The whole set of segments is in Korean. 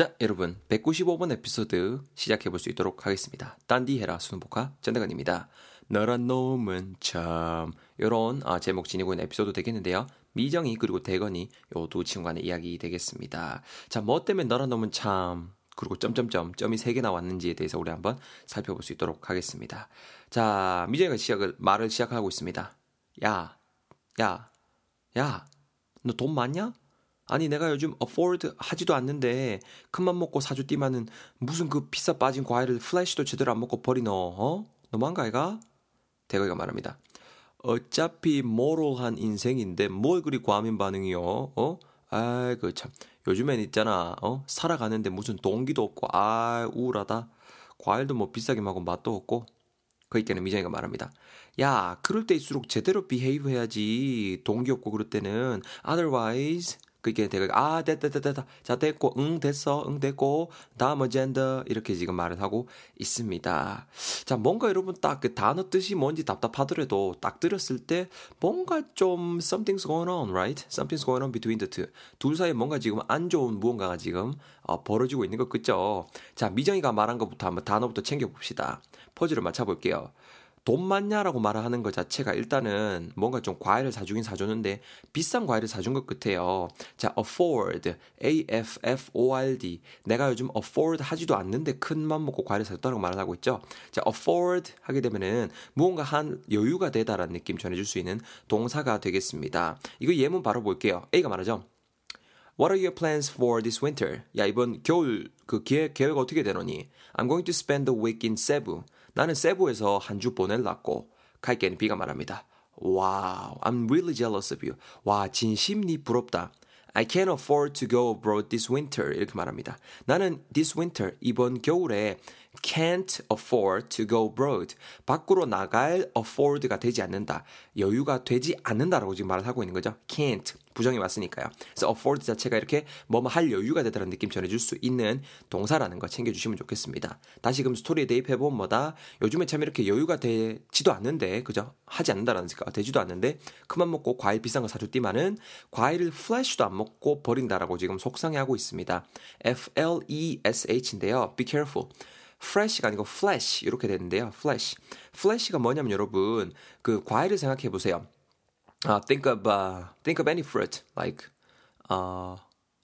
자, 여러분, 195번 에피소드 시작해 볼 수 있도록 하겠습니다. 딴디 해라 수능복화 전대관입니다. 너란 놈은 참 요런 아, 제목 지니고 있는 에피소드 되겠는데요. 미정이 그리고 대건이 요 두 친구 간의 이야기 되겠습니다. 자, 뭐 때문에 너란 놈은 참 그리고 점점점 점이 세개 나왔는지에 대해서 우리 한번 살펴볼 수 있도록 하겠습니다. 자, 미정이가 시작을 말을 시작하고 있습니다. 야, 야, 야, 너 돈 많냐? 아니 내가 요즘 afford 하지도 않는데 큰맘 먹고 사주띠만은 무슨 그 비싸 빠진 과일을 플래시도 제대로 안 먹고 버리노 어? 너무한가 이가? 대거이가 말합니다. 어차피 모럴한 인생인데 뭘 그리 과민 반응이요? 어? 아이고 참 요즘엔 있잖아 어? 살아가는데 무슨 동기도 없고 아 우울하다 과일도 뭐 비싸게 먹고 맛도 없고 그이때는 미정이가 말합니다. 야, 그럴 때일수록 제대로 behave 해야지. 동기 없고 그럴 때는 otherwise 그게 되가 아 됐다 됐다 됐다 자 됐고 응 됐어 응 됐고 다음 어젠더 이렇게 지금 말을 하고 있습니다. 자 뭔가 여러분 딱 그 단어 뜻이 뭔지 답답하더라도 딱 들었을 때 뭔가 좀 something's going on right something's going on between the two 둘 사이에 뭔가 지금 안 좋은 무언가가 지금 어, 벌어지고 있는 것 그죠? 자 미정이가 말한 것부터 한번 단어부터 챙겨 봅시다. 퍼즐을 맞춰 볼게요. 돈 많냐라고 말을 하는 것 자체가 일단은 뭔가 좀 과일을 사주긴 사줬는데 비싼 과일을 사준 것 같아요. 자, afford, A-F-F-O-R-D. 내가 요즘 afford 하지도 않는데 큰 맘 먹고 과일을 사줬다고 말을 하고 있죠. 자, afford 하게 되면은 무언가 한 여유가 되다라는 느낌 전해줄 수 있는 동사가 되겠습니다. 이거 예문 바로 볼게요. A가 말하죠. What are your plans for this winter? 야, 이번 겨울 그 계획, 계획 어떻게 되노니? I'm going to spend the week in Cebu. 나는 세부에서 한 주 보낼라고. 하니까 B가 말합니다. Wow, I'm really jealous of you. 와, 진심 니 부럽다. I can't afford to go abroad this winter. 이렇게 말합니다. 나는 this winter, 이번 겨울에 can't afford to go abroad. 밖으로 나갈 afford가 되지 않는다. 여유가 되지 않는다라고 지금 말을 하고 있는 거죠. can't. 부정이 왔으니까요. 그래서 afford 자체가 이렇게 뭐뭐 할 여유가 되다는 느낌 전해줄 수 있는 동사라는 거 챙겨주시면 좋겠습니다. 다시금 스토리에 대입해보면 뭐다? 요즘에 참 이렇게 여유가 되지도 않는데, 그죠? 하지 않는다라는 생각, 되지도 않는데, 그만 먹고 과일 비싼 거 사줬디만은 과일을 플래시도 안 먹고 버린다라고 지금 속상해하고 있습니다. F-L-E-S-H인데요. Be careful. Fresh가 아니고 flash 이렇게 되는데요. flash. flash가 뭐냐면 여러분 그 과일을 생각해 보세요. Uh, think of uh, think of any fruit like uh,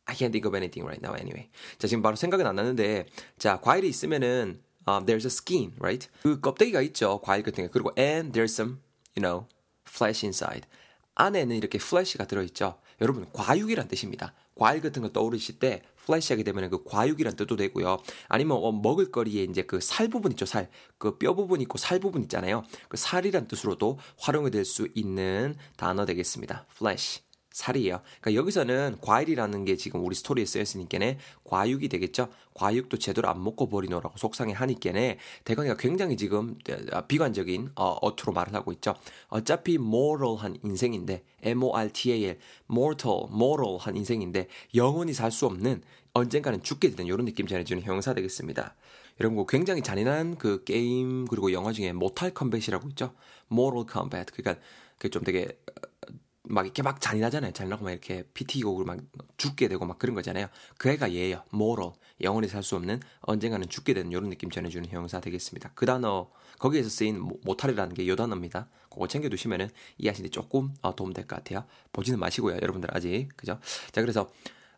I can't think of anything right now anyway. 자 지금 바로 생각은 안 나는데 자 과일이 있으면은 um, there's a skin, right? 그 껍데기가 있죠 과일 같은 게 그리고 and there's some you know flesh inside. 안에는 이렇게 flesh가 들어있죠. 여러분 과육이란 뜻입니다. 과일 같은 거 떠오르실 때 플래시하게 되면 그 과육이란 뜻도 되고요. 아니면 어, 먹을 거리에 이제 그 살 부분 있죠, 살. 그 뼈 부분 있고 살 부분 있잖아요. 그 살이란 뜻으로도 활용이 될 수 있는 단어 되겠습니다. flesh. 살이에요. 그러니까 여기서는 과일이라는 게 지금 우리 스토리에 쓰였으니까네 과육이 되겠죠. 과육도 제대로 안 먹고 버리노라고 속상해 하니까네 대건이가 굉장히 지금 비관적인 어, 어투로 말을 하고 있죠. 어차피 mortal한 인생인데 M-O-R-T-A-L mortal, mortal한 인생인데 영원히 살 수 없는 언젠가는 죽게 되는 이런 느낌 전해주는 형용사 되겠습니다. 여러분 굉장히 잔인한 그 게임 그리고 영화 중에 Mortal Kombat이라고 있죠. Mortal Kombat 그러니까 그 좀 되게 막 이렇게 막 잔인하잖아요. 잔인하고 막 이렇게 피 튀기고 막 죽게 되고 막 그런 거잖아요. 그 애가 얘예요. moral. 영원히 살 수 없는 언젠가는 죽게 되는 이런 느낌 전해주는 형사 되겠습니다. 그 단어 거기에서 쓰인 모탈이라는 게 요 단어입니다. 그거 챙겨두시면은 이해하시는데 조금 어, 도움 될 것 같아요. 보지는 마시고요. 여러분들 아직 그죠? 자 그래서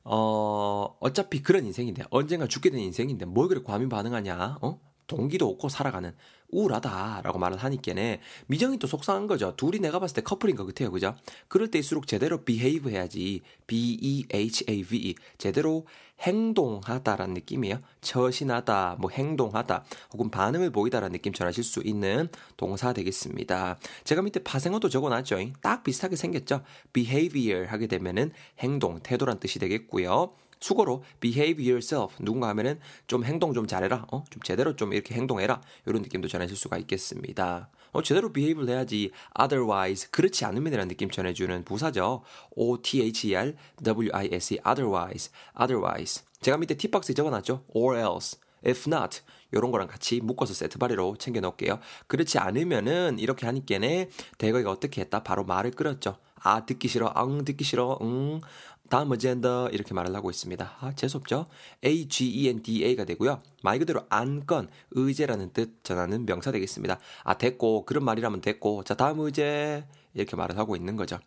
어 어차피 그런 인생인데 언젠가 죽게 되는 인생인데 뭘 그렇게 과민 반응하냐? 어? 동기도 없고 살아가는 우울하다라고 말을 하니까네 미정이 또 속상한 거죠. 둘이 내가 봤을 때 커플인 것 같아요. 그죠? 그럴 때일수록 제대로 behave 해야지. B-E-H-A-V-E. 제대로 행동하다라는 느낌이에요. 처신하다, 뭐 행동하다, 혹은 반응을 보이다라는 느낌 전하실 수 있는 동사 되겠습니다. 제가 밑에 파생어도 적어놨죠. 딱 비슷하게 생겼죠. behavior 하게 되면은 행동, 태도란 뜻이 되겠고요. 수고로 behave yourself. 누군가 하면은 좀 행동 좀 잘해라. 어? 좀 제대로 좀 이렇게 행동해라. 이런 느낌도 전해줄 수가 있겠습니다. 어, 제대로 behave를 해야지 otherwise 그렇지 않으면이라는 느낌 전해주는 부사죠. O-T-H-E-R W-I-S-E otherwise otherwise. 제가 밑에 팁박스에 적어놨죠? Or else If not, 요런 거랑 같이 묶어서 세트 발리로 챙겨 놓을게요. 그렇지 않으면은 이렇게 하니께네 대거이가 어떻게 했다? 바로 말을 끌었죠. 아, 듣기 싫어. 응, 듣기 싫어. 응. 다음 어젠더 이렇게 말을 하고 있습니다. 아, 재수없죠? A-G-E-N-D-A가 되고요. 말 그대로 안건, 의제라는 뜻 전하는 명사 되겠습니다. 아, 됐고, 그런 말이라면 됐고, 자, 다음 의제, 이렇게 말을 하고 있는 거죠.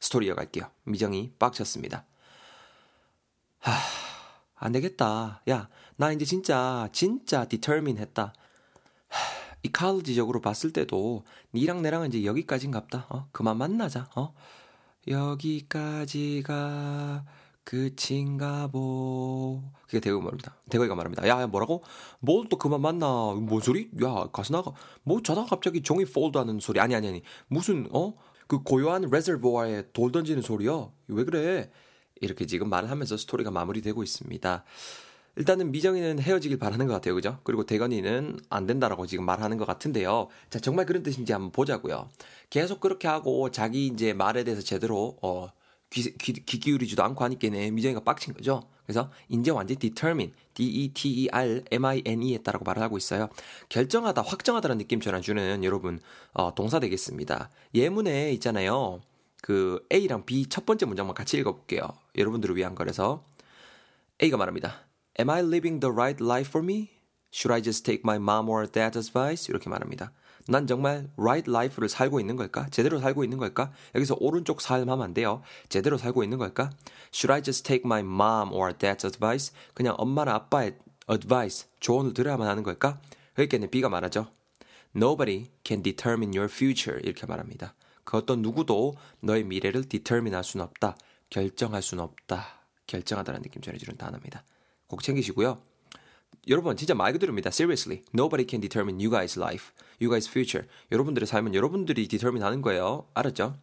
스토리 이어갈게요. 미정이 빡쳤습니다. 하, 안 되겠다. 야, 나 이제 진짜, 진짜 디터민 했다. 이칼리지적으로 봤을 때도 니랑 내랑은 이제 여기까지인갑다. 어? 그만 만나자. 어? 여기까지가 끝인가 보. 그게 대거 말입니다. 대거이가 말합니다. 야, 야 뭐라고? 뭘 또 그만 만나? 뭔 소리? 야, 가서 나가. 뭐 자다가 갑자기 종이 폴드하는 소리. 아니 아니 아니. 무슨 어? 그 고요한 레저보아에 돌 던지는 소리요. 왜 그래? 이렇게 지금 말을 하면서 스토리가 마무리되고 있습니다. 일단은 미정이는 헤어지길 바라는 것 같아요. 그죠? 그리고 대건이는 안 된다라고 지금 말하는 것 같은데요. 자, 정말 그런 뜻인지 한번 보자고요. 계속 그렇게 하고 자기 이제 말에 대해서 제대로, 어, 귀, 귀, 귀 기울이지도 않고 하니까는 미정이가 빡친 거죠. 그래서 이제 완전히 determine, D-E-T-E-R-M-I-N-E 했다라고 말을 하고 있어요. 결정하다, 확정하다라는 느낌 전해주는 여러분, 어, 동사 되겠습니다. 예문에 있잖아요. 그 A랑 B 첫 번째 문장만 같이 읽어볼게요. 여러분들을 위한 거라서. A가 말합니다. Am I living the right life for me? Should I just take my mom or dad's advice? 이렇게 말합니다. 난 정말 right life를 살고 있는 걸까? 제대로 살고 있는 걸까? 여기서 오른쪽 삶 하면 안 돼요. 제대로 살고 있는 걸까? Should I just take my mom or dad's advice? 그냥 엄마나 아빠의 advice, 조언을 들어야만 하는 걸까? 그러니까 B가 말하죠. Nobody can determine your future. 이렇게 말합니다. 그 어떤 누구도 너의 미래를 determine 할 수는 없다. 결정할 수는 없다. 결정하다는 느낌 전해주는 단어입니다. 꼭 챙기시고요. 여러분 진짜 말 그대로입니다. Seriously, nobody can determine you guys' life, you guys' future. 여러분들의 삶은 여러분들이 determine 하는 거예요. 알았죠?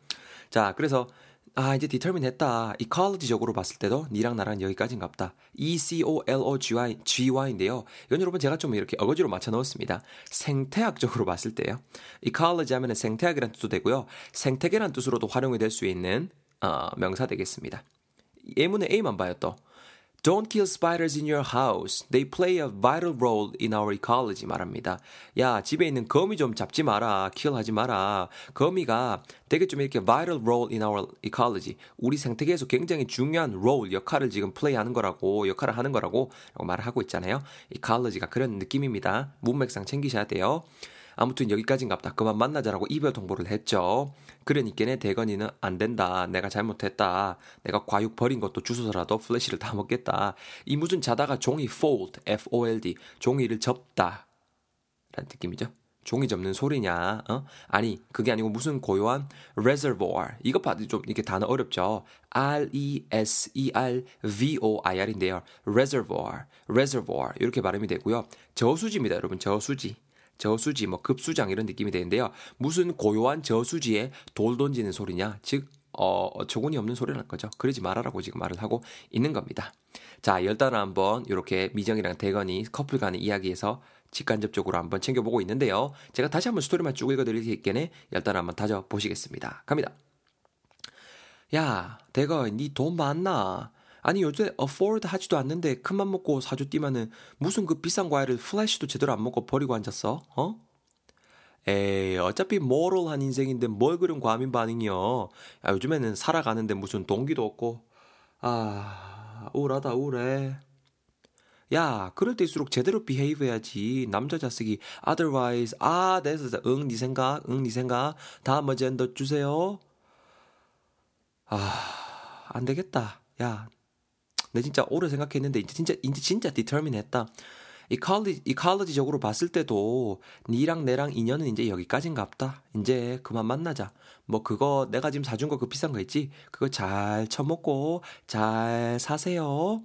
자, 그래서 아 이제 determine 했다. ecology적으로 봤을 때도 니랑 나랑 여기까지인갑다. E C O L O G Y G Y인데요. 이건 여러분 제가 좀 이렇게 어거지로 맞춰 넣었습니다. 생태학적으로 봤을 때요. ecology 하면은 생태학이란 뜻도 되고요. 생태계란 뜻으로도 활용이 될 수 있는 어, 명사 되겠습니다. 예문의 A만 봐요 또. Don't kill spiders in your house. They play a vital role in our ecology 말합니다. 야, 집에 있는 거미 좀 잡지 마라. kill 하지 마라. 거미가 되게 좀 이렇게 vital role in our ecology. 우리 생태계에서 굉장히 중요한 role, 역할을 지금 play 하는 거라고, 역할을 하는 거라고 말을 하고 있잖아요. ecology가 그런 느낌입니다. 문맥상 챙기셔야 돼요. 아무튼 여기까지인갑다. 그만 만나자라고 이별 통보를 했죠. 그러니까는 대건이는 안 된다. 내가 잘못했다. 내가 과육 버린 것도 주소서라도 플래시를 다 먹겠다. 이 무슨 자다가 종이 fold, F-O-L-D, 종이를 접다. 라는 느낌이죠. 종이 접는 소리냐? 어? 아니 그게 아니고 무슨 고요한 reservoir 이거 봐도 좀 이렇게 단어 어렵죠. R E S E R V O I R인데요. reservoir, reservoir 이렇게 발음이 되고요. 저수지입니다, 여러분. 저수지. 저수지, 뭐 급수장 이런 느낌이 되는데요. 무슨 고요한 저수지에 돌 던지는 소리냐? 즉, 어, 조건이 없는 소리라는 거죠. 그러지 말아라고 지금 말을 하고 있는 겁니다. 자, 열단을 한번 이렇게 미정이랑 대건이 커플 간의 이야기에서 직간접적으로 한번 챙겨보고 있는데요. 제가 다시 한번 스토리만 쭉 읽어드릴 테니까 열단을 한번 다져 보시겠습니다. 갑니다. 야, 대건, 니돈 많나? 아니 요새 afford 하지도 않는데 큰맘 먹고 사주 뛰면은 무슨 그 비싼 과일을 플래시도 제대로 안 먹고 버리고 앉았어? 어? 에이, 어차피 모럴한 인생인데 뭘 그런 과민 반응이요. 야, 요즘에는 살아가는데 무슨 동기도 없고. 아, 우울하다, 우울해. 야, 그럴 때일수록 제대로 behave 해야지. 남자 자식이 otherwise, 아, 됐어, 응, 니 생각, 응, 니 생각. 다음 어젠더 주세요. 아, 안 되겠다. 야, 내 진짜 오래 생각했는데 이제 진짜 이제 진짜 디터민 했다. 이컬리 이컬리지적으로 봤을 때도 니랑 내랑 인연은 이제 여기까지인갑다. 이제 그만 만나자. 뭐 그거 내가 지금 사준 거 그 비싼 거 있지? 그거 잘 처먹고 잘 사세요.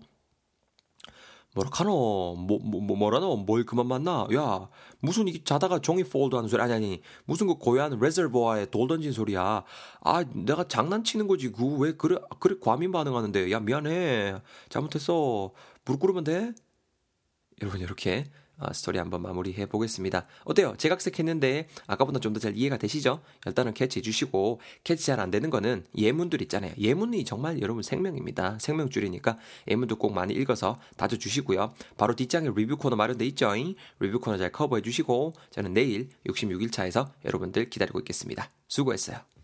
뭐라카노 뭐, 뭐, 뭐 뭐라노? 뭘 그만 만나? 야 무슨 이 자다가 종이 폴드 하는 소리? 아니 아니 무슨 그 고얀 레저보아에 돌 던진 소리야? 아 내가 장난치는 거지. 그 왜 그래 그래 과민 반응하는데? 야 미안해. 잘못했어. 무릎 꿇으면 돼? 여러분 이렇게 어, 스토리 한번 마무리해 보겠습니다. 어때요? 재각색했는데 아까보다 좀 더 잘 이해가 되시죠? 일단은 캐치해 주시고 캐치 잘 안 되는 거는 예문들 있잖아요. 예문이 정말 여러분 생명입니다. 생명줄이니까 예문도 꼭 많이 읽어서 다져 주시고요. 바로 뒷장에 리뷰 코너 마련돼 있죠? 리뷰 코너 잘 커버해 주시고 저는 내일 66일 차에서 여러분들 기다리고 있겠습니다. 수고했어요.